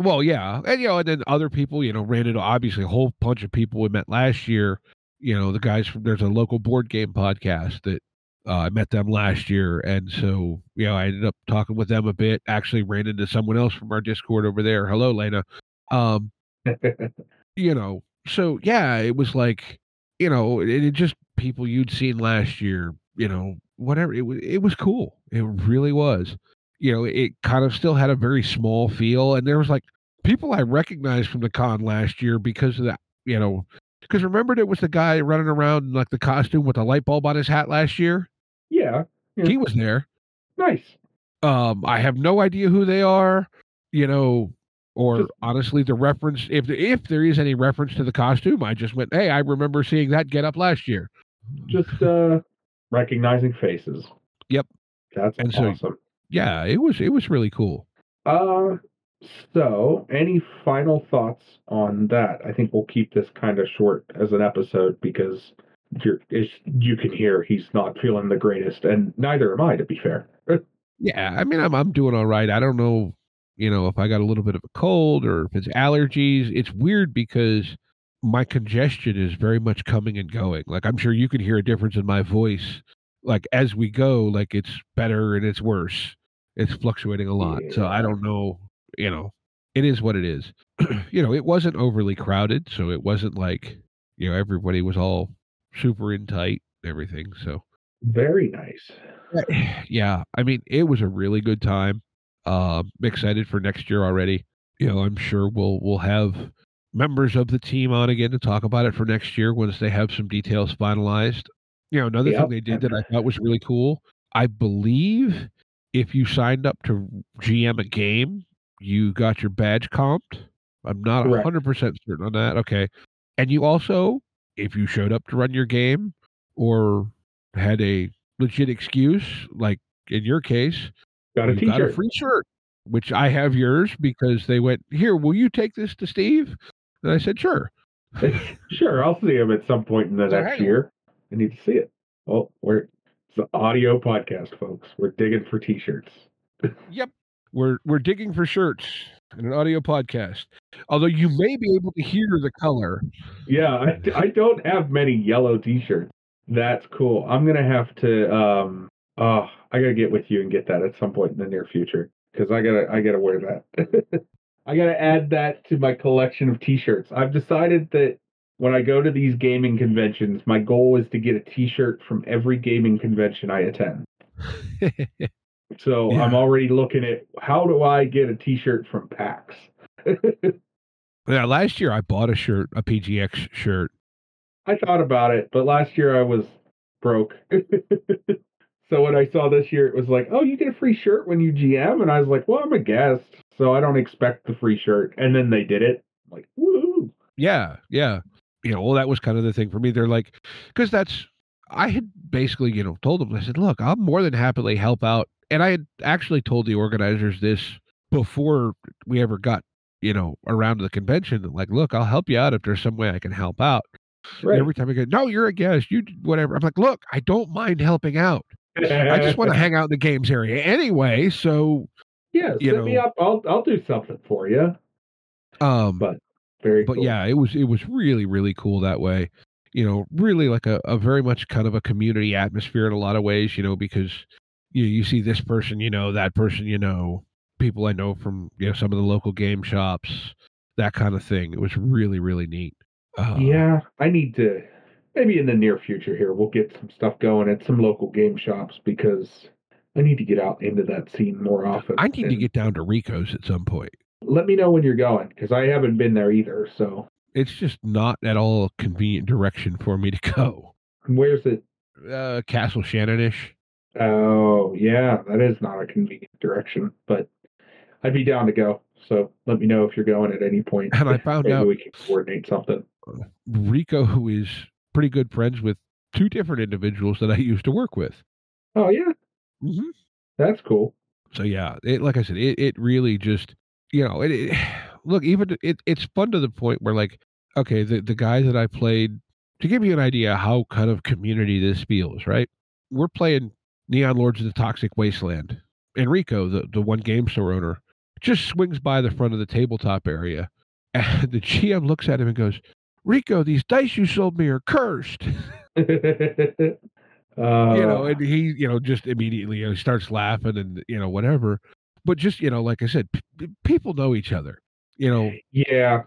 Speaker 1: well yeah and you know and then other people you know ran into obviously a whole bunch of people we met last year you know the guys from there's a local board game podcast that uh, I met them last year, and so you know I ended up talking with them a bit. Actually, ran into someone else from our Discord over there. Hello, Lena. Um, you know, so yeah, it was like you know, it, it just people you'd seen last year. You know, whatever. It was it was cool. It really was. You know, it kind of still had a very small feel, and there was like people I recognized from the con last year because of that. You know, because remembered it was the guy running around in like the costume with a light bulb on his hat last year.
Speaker 2: yeah, Yeah.
Speaker 1: He was there.
Speaker 2: nice.
Speaker 1: Um, I have no idea who they are, you know, or
Speaker 2: Just-
Speaker 1: honestly, the reference if if there is any reference to the costume, I just went, hey, I remember seeing that get up last year.
Speaker 2: Just uh recognizing faces.
Speaker 1: Yep.
Speaker 2: That's
Speaker 1: And so-
Speaker 2: awesome.
Speaker 1: Yeah, it was it was really cool.
Speaker 2: Uh, so any final thoughts on that? I think we'll keep this kind of short as an episode because you're, you can hear he's not feeling the greatest, and neither am I, to be fair.
Speaker 1: Yeah, I mean, I'm I'm doing all right. I don't know, you know, if I got a little bit of a cold or if it's allergies. It's weird because my congestion is very much coming and going. Like I'm sure you can hear a difference in my voice. Like as we go, like it's better and it's worse. It's fluctuating a lot. So I don't know, you know, it is what it is. you know, it wasn't overly crowded, so it wasn't like, you know, everybody was all super in tight and everything. So
Speaker 2: Very nice.
Speaker 1: yeah, I mean, it was a really good time. Um, excited for next year already. You know, I'm sure we'll we'll have members of the team on again to talk about it for next year once they have some details finalized. You know, another
Speaker 2: Yep.
Speaker 1: thing they did that I thought was really cool. I believe if you signed up to GM a game, you got your badge comped. I'm not
Speaker 2: Correct.
Speaker 1: hundred percent certain on that. Okay, and you also, if you showed up to run your game or had a legit excuse, like in your case,
Speaker 2: Got a
Speaker 1: you got a
Speaker 2: T-shirt.
Speaker 1: free shirt, which I have yours because they went, Here, will you take this to Steve? And I said, Sure.
Speaker 2: sure, I'll see him at some point in the next
Speaker 1: hang on.
Speaker 2: year. I need to see it. Oh, we're an audio podcast, folks. We're digging for T-shirts.
Speaker 1: Yep. We're we're digging for shirts in an audio podcast. Although you may be able to hear the color.
Speaker 2: Yeah, I, I don't have many yellow T-shirts. That's cool. I'm gonna have to. Um, oh, I gotta get with you and get that at some point in the near future because I gotta I gotta wear that. I gotta add that to my collection of T-shirts. I've decided that when I go to these gaming conventions, my goal is to get a T-shirt from every gaming convention I attend. So
Speaker 1: Yeah.
Speaker 2: I'm already looking at how do I get a T-shirt from PAX.
Speaker 1: yeah, last year I bought a shirt, a PGX shirt.
Speaker 2: I thought about it, but last year I was broke. so when I saw this year, it was like, oh, you get a free shirt when you GM, and I was like, well, I'm a guest, so I don't expect the free shirt. And then they did it. I'm like, woo!
Speaker 1: Yeah, yeah. You know, well, that was kind of the thing for me. They're like, because that's, I had basically, you know, told them, I said, look, I'll more than happily help out. And I had actually told the organizers this before we ever got, you know, around to the convention. that, Like, look, I'll help you out if there's some way I can help out.
Speaker 2: Right.
Speaker 1: Every time I go, no, you're a guest, you whatever. I'm like, look, I don't mind helping out. I just want to hang out in the games area anyway. So,
Speaker 2: yeah,
Speaker 1: you
Speaker 2: set me
Speaker 1: know.
Speaker 2: up. I'll I'll do something for you.
Speaker 1: um,
Speaker 2: But very
Speaker 1: but
Speaker 2: cool.
Speaker 1: yeah, it was it was really really cool that way. You know, really like a, a very much kind of a community atmosphere in a lot of ways. You know, because you you see this person, you know, that person, you know, people I know from you know some of the local game shops, that kind of thing. It was really really neat. Uh,
Speaker 2: yeah, I need to. maybe in the near future here we'll get some stuff going at some local game shops because I need to get out into that scene more often.
Speaker 1: I need to get down to Rico's at some point.
Speaker 2: Let me know when you're going because I haven't been there either. So
Speaker 1: It's just not at all a convenient direction for me to go.
Speaker 2: where's it?
Speaker 1: Uh, Castle Shannonish.
Speaker 2: Oh yeah, that is not a convenient direction, but I'd be down to go. So let me know if you're going at any point.
Speaker 1: And I found
Speaker 2: Maybe
Speaker 1: out
Speaker 2: we can coordinate something.
Speaker 1: Rico, who is pretty good friends with two different individuals that I used to work with.
Speaker 2: Oh yeah,
Speaker 1: Mm-hmm.
Speaker 2: that's cool.
Speaker 1: So yeah, it, like I said, it, it really just you know it, it look even it it's fun to the point where like okay the the guys that I played to give you an idea how kind of community this feels right? We're playing Neon Lords of the Toxic Wasteland Enrico the the one game store owner just swings by the front of the tabletop area and the GM looks at him and goes Rico these dice you sold me are cursed.
Speaker 2: Uh,
Speaker 1: you know, and he, you know, just immediately you know, starts laughing and you know whatever. But just you know, like I said, p- people know each other. You know, eh,
Speaker 2: yeah,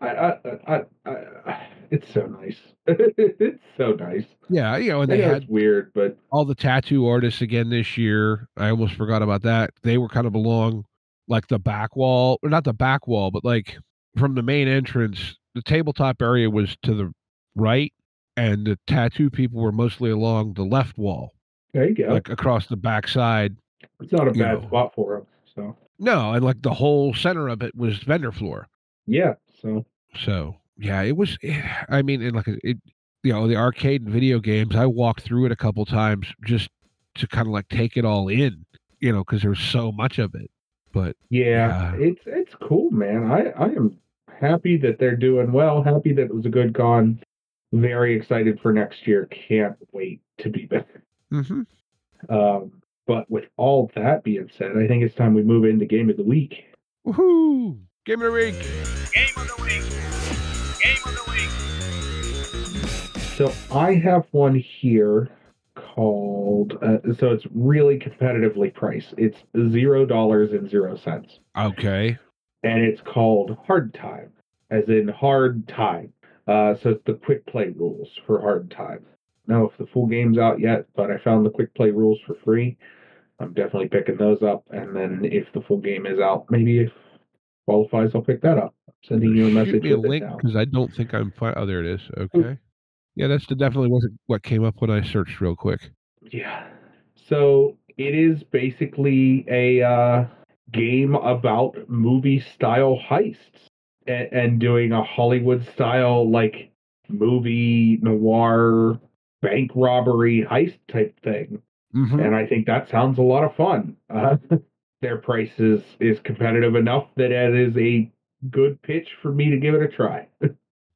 Speaker 2: I, I, I, I, it's so nice. it's so nice.
Speaker 1: yeah, you know, and they
Speaker 2: know
Speaker 1: had
Speaker 2: it's weird, but
Speaker 1: all the tattoo artists again this year. I almost forgot about that. They were kind of along like the back wall, or not the back wall, but like from the main entrance. The tabletop area was to the right, and the tattoo people were mostly along the left wall,
Speaker 2: there you go.
Speaker 1: like across the back side.
Speaker 2: It's not a
Speaker 1: you
Speaker 2: bad
Speaker 1: know.
Speaker 2: spot for him. So
Speaker 1: No, and like the whole center of it was vendor floor.
Speaker 2: yeah, so
Speaker 1: So yeah, it was. I mean, and like it, you know, the arcade and video games. I walked through it a couple times just to kind of like take it all in, you know, because there's so much of it. But
Speaker 2: yeah, it's it's cool, man. I I am happy that they're doing well. Happy that it was a good con. Very excited for next year. Can't wait to be back.
Speaker 1: mhm.
Speaker 2: Um, but with all that being said, I think it's time we move into game of the week.
Speaker 1: woohoo, game of the week.
Speaker 3: Game of the week. Game of the week.
Speaker 2: So I have one here called. Uh, so it's really competitively priced. It's zero dollars and zero cents,
Speaker 1: Okay,
Speaker 2: and it's called Hard Time, as in hard time. Uh, so it's the quick play rules for Hard Time. Now, if the full game's out yet, but I found the quick play rules for free. I'm definitely picking those up, and then if the full game is out, maybe if qualifies, I'll pick that up. I'm Sending you a message
Speaker 1: shoot me a link because I don't think I'm. Fi- oh, there it is. Okay. Yeah, that's the, definitely wasn't what came up when I searched real quick.
Speaker 2: Yeah. So it is basically a uh, game about movie style heists and, and doing a Hollywood style, like movie noir bank robbery heist type thing.
Speaker 1: Mhm.
Speaker 2: And I think that sounds a lot of fun. Uh, their price is, is competitive enough that it is a good pitch for me to give it a try.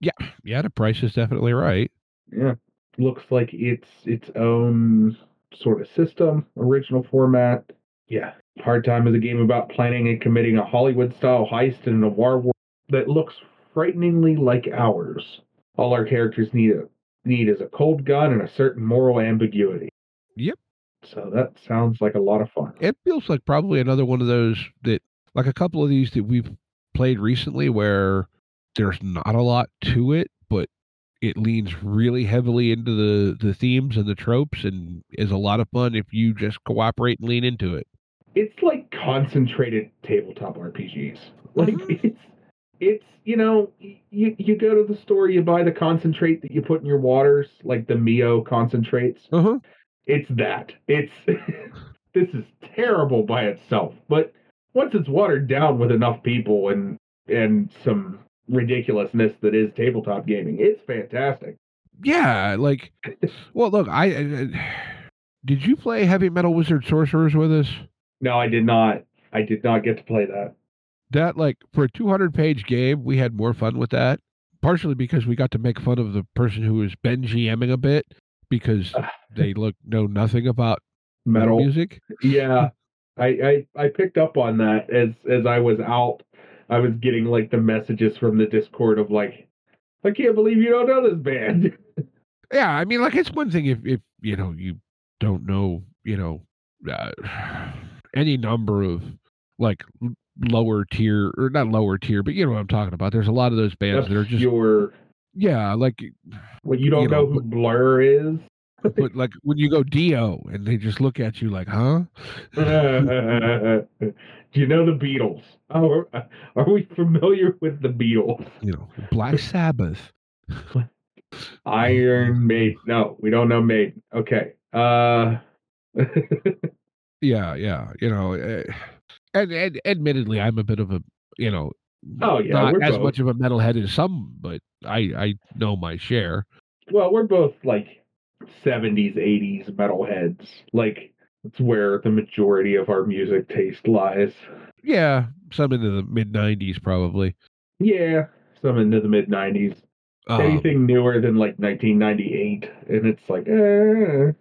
Speaker 1: Yeah, Yeah. the price is definitely right.
Speaker 2: Yeah. Looks like it's its own sort of system, original format. Yeah. Hard Time is a game about planning and committing a Hollywood style heist in a noir world that looks frighteningly like ours. All our characters need a need is a cold gun and a certain moral ambiguity.
Speaker 1: Yep.
Speaker 2: So that sounds like a lot of fun.
Speaker 1: it feels like probably another one of those that like a couple of these that we've played recently where there's not a lot to it but it leans really heavily into the the themes and the tropes and is a lot of fun if you just cooperate and lean into it
Speaker 2: it's like concentrated tabletop RPGs. Like
Speaker 1: Mhm.
Speaker 2: it's it's you know you you go to the store you buy the concentrate that you put in your waters like the Mio concentrates.
Speaker 1: uh-huh
Speaker 2: It's that. It's this is terrible by itself, but once it's watered down with enough people and and some ridiculousness that is tabletop gaming, it's fantastic.
Speaker 1: yeah like well look i, I did you play heavy metal wizard sorcerers with us
Speaker 2: No, I did not. I did not get to play that.
Speaker 1: that like for a 200 page game we had more fun with that partially because we got to make fun of the person who was ben gming a bit because they look know nothing about metal,
Speaker 2: Metal.
Speaker 1: music?
Speaker 2: Yeah. I, I i picked up on that as as i was out. I was getting like the messages from the discord of like i can't believe you don't know this band.
Speaker 1: Yeah i mean like it's one thing if if you know you don't know you know uh, any number of like lower tier or not lower tier but you know what i'm talking about. There's a lot of those bands that are just
Speaker 2: your
Speaker 1: Yeah, like
Speaker 2: Well, you don't
Speaker 1: You know,
Speaker 2: know who Blur is.
Speaker 1: but like when you go Dio and they just look at you like, huh?
Speaker 2: Do you know the Beatles? Oh, are- are we familiar with the Beatles?
Speaker 1: You know, Black Sabbath.
Speaker 2: Iron Maiden. No, we don't know Maiden. Okay. Uh,
Speaker 1: Yeah, yeah. You know, eh, and, and admittedly, I'm a bit of a you know,
Speaker 2: Oh, yeah,
Speaker 1: not as
Speaker 2: both.
Speaker 1: much of a metalhead as some, but I I know my share.
Speaker 2: well, we're both like 70s, 80s metalheads. Like, it's where the majority of our music taste lies.
Speaker 1: Yeah, some into the mid '90s probably.
Speaker 2: Yeah, some into the mid 90s.
Speaker 1: Um,
Speaker 2: Anything newer than like 1998, and it's like, eh.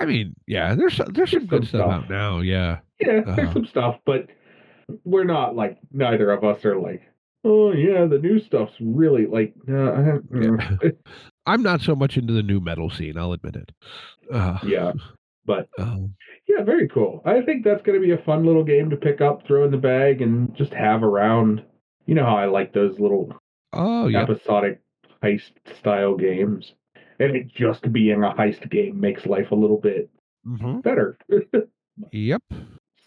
Speaker 1: I mean, yeah, there's some- there's some
Speaker 2: There's
Speaker 1: good
Speaker 2: some
Speaker 1: stuff
Speaker 2: stuff.
Speaker 1: out now. Yeah,
Speaker 2: Yeah, there's
Speaker 1: Uh-huh.
Speaker 2: some stuff, but we're not like neither of us are like, oh yeah, the new stuff's really like, I- mm."
Speaker 1: I'm not so much into the new metal scene. I'll admit it. Uh,
Speaker 2: yeah, but
Speaker 1: um,
Speaker 2: yeah, very cool. I think that's gonna be a fun little game to pick up, throw in the bag, and just have around. You know how I like those little
Speaker 1: oh yeah,
Speaker 2: episodic heist style games, and it just being a heist game makes life a little bit
Speaker 1: hmm
Speaker 2: better.
Speaker 1: yep.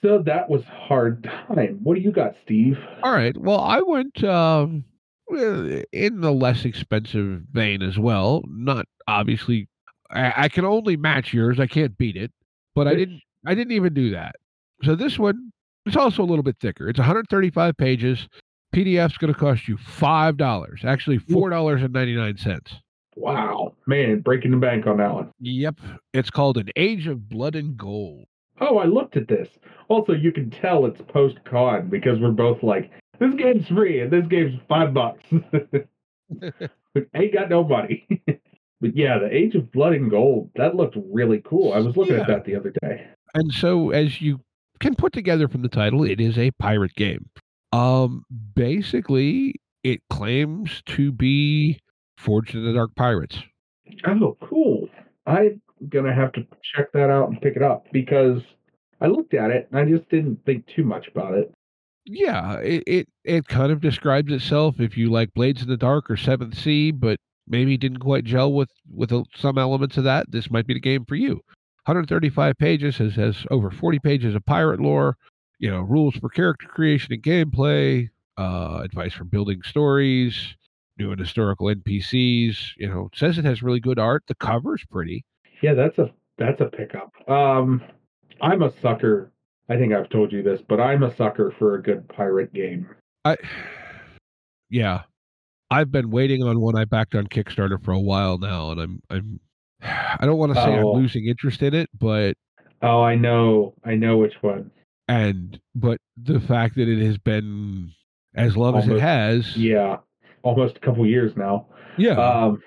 Speaker 2: So that was hard time. What do you got, Steve?
Speaker 1: All right. Well, I went um, in the less expensive vein as well. Not obviously, I, I can only match yours. I can't beat it, but I didn't. I didn't even do that. So this one, it's also a little bit thicker. It's 135 pages. PDF's going to cost you five dollars. Actually, four dollars and ninety nine cents.
Speaker 2: Wow, man, breaking the bank on that one.
Speaker 1: Yep. It's called An Age of Blood and Gold.
Speaker 2: Oh, I looked at this. Also, you can tell it's post con because we're both like, this game's free and this game's five bucks. Ain't got no money. but yeah, the Age of Blood and Gold, that looked really cool. I was looking at that the other day.
Speaker 1: And so, as you can put together from the title, it is a pirate game. Um, basically, it claims to be Forged in the Dark Pirates.
Speaker 2: Oh, cool. I'm gonna have to check that out and pick it up because I looked at it and I just didn't think too much about it.
Speaker 1: Yeah, it, it it kind of describes itself. If you like Blades in the Dark or Seventh Sea, but maybe didn't quite gel with with some elements of that, this might be the game for you. 135 pages has has over 40 pages of pirate lore. You know, rules for character creation and gameplay, uh, advice for building stories, new and historical NPCs. You know, says it has really good art. The cover's pretty.
Speaker 2: Yeah, that's a that's a pickup. Um, I'm a sucker. I think I've told you this, but I'm a sucker for a good pirate game.
Speaker 1: I, yeah, I've been waiting on one I backed on Kickstarter for a while now, and I'm I'm I don't want to say
Speaker 2: Oh.
Speaker 1: I'm losing interest in it, but
Speaker 2: Oh, I know, I know which one.
Speaker 1: and but the fact that it has been as long as it has,
Speaker 2: Yeah, almost a couple years now.
Speaker 1: yeah,
Speaker 2: Um,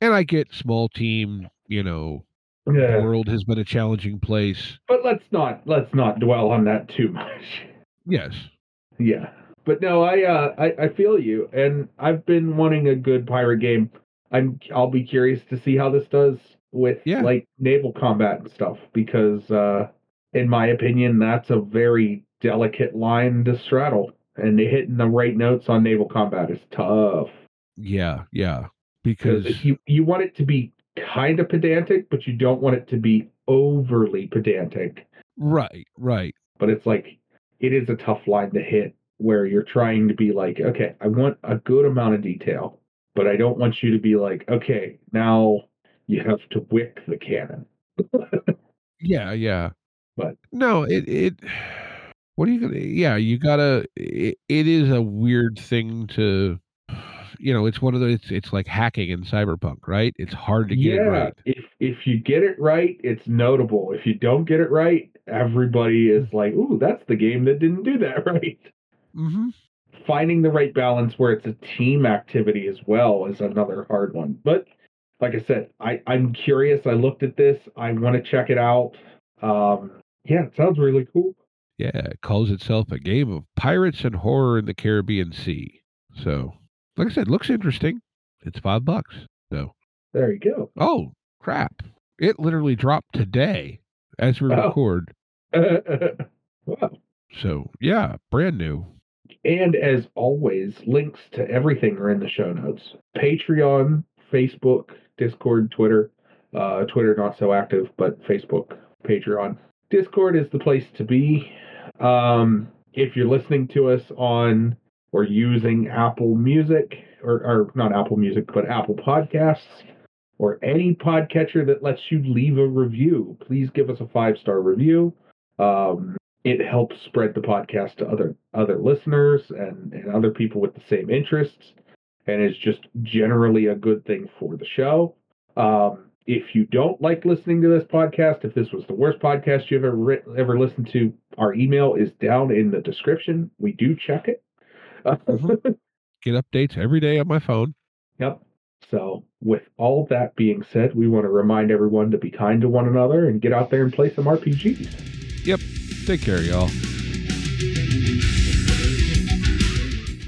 Speaker 1: and I get small team, you know,
Speaker 2: yeah.
Speaker 1: the world has been a challenging place.
Speaker 2: but let's not let's not dwell on that too much.
Speaker 1: Yes,
Speaker 2: Yeah, but no, I uh, I, I feel you, and I've been wanting a good pirate game. I'm I'll be curious to see how this does with
Speaker 1: Yeah.
Speaker 2: like naval combat and stuff because uh, in my opinion, that's a very delicate line to straddle, and hitting the right notes on naval combat is tough
Speaker 1: yeah, yeah,
Speaker 2: because
Speaker 1: because
Speaker 2: you you want it to be kind of pedantic, but you don't want it to be overly pedantic.
Speaker 1: right, right,
Speaker 2: but it's like it is a tough line to hit where you're trying to be like, okay, I want a good amount of detail, but I don't want you to be like, okay, now you have to wick the cannon.
Speaker 1: yeah, yeah.
Speaker 2: But-
Speaker 1: no, it it. What are you gonna? Yeah, you gotta. It, it is a weird thing to. You know, it's one of those. It's, it's like hacking in cyberpunk, right? It's hard to get
Speaker 2: yeah,
Speaker 1: it right.
Speaker 2: if if you get it right, it's notable. If you don't get it right, everybody is like, ooh, that's the game that didn't do that right.
Speaker 1: Mm-hmm.
Speaker 2: Finding the right balance where it's a team activity as well is another hard one. But like I said, I, I'm curious. I looked at this. I want to check it out. Um, yeah, it sounds really cool.
Speaker 1: Yeah, it calls itself a game of pirates and horror in the Caribbean Sea. So, like I said, looks interesting. It's five bucks. So,
Speaker 2: There you go.
Speaker 1: oh crap! It literally dropped today as we
Speaker 2: Oh.
Speaker 1: record.
Speaker 2: wow.
Speaker 1: So, yeah, brand new.
Speaker 2: And as always, links to everything are in the show notes. Patreon Facebook, Discord, Twitter. Uh, Twitter not so active, but Facebook, Patreon. Discord is the place to be. Um, if you're listening to us on or using Apple Music, or, or not Apple Music, but Apple Podcasts, or any podcatcher that lets you leave a review, please give us a five star review. Um, it helps spread the podcast to other other listeners and, and other people with the same interests, and is just generally a good thing for the show. Um, if you don't like listening to this podcast, if this was the worst podcast you've ever writ- ever listened to, our email is down in the description. We do check it. Mm-hmm.
Speaker 1: Get updates every day on my phone.
Speaker 2: Yep. So, with all that being said, we want to remind everyone to be kind to one another and get out there and play some RPGs.
Speaker 1: Yep. Take care, y'all.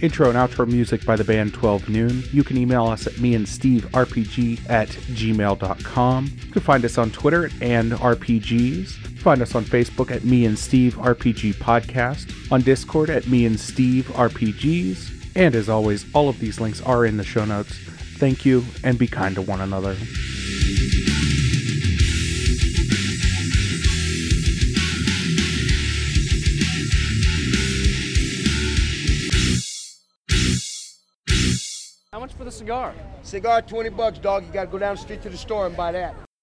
Speaker 4: Intro and outro music by the band 12 Noon. You can email us at me and Steve RPG at gmail.com. You can find us on Twitter at and RPGs. Find us on Facebook at Me and Steve RPG Podcast, on Discord at Me and Steve RPGs, and as always, all of these links are in the show notes. Thank you, and be kind to one another.
Speaker 5: How much for the cigar?
Speaker 6: Cigar, 20 bucks, dog. You gotta go down the street to the store and buy that.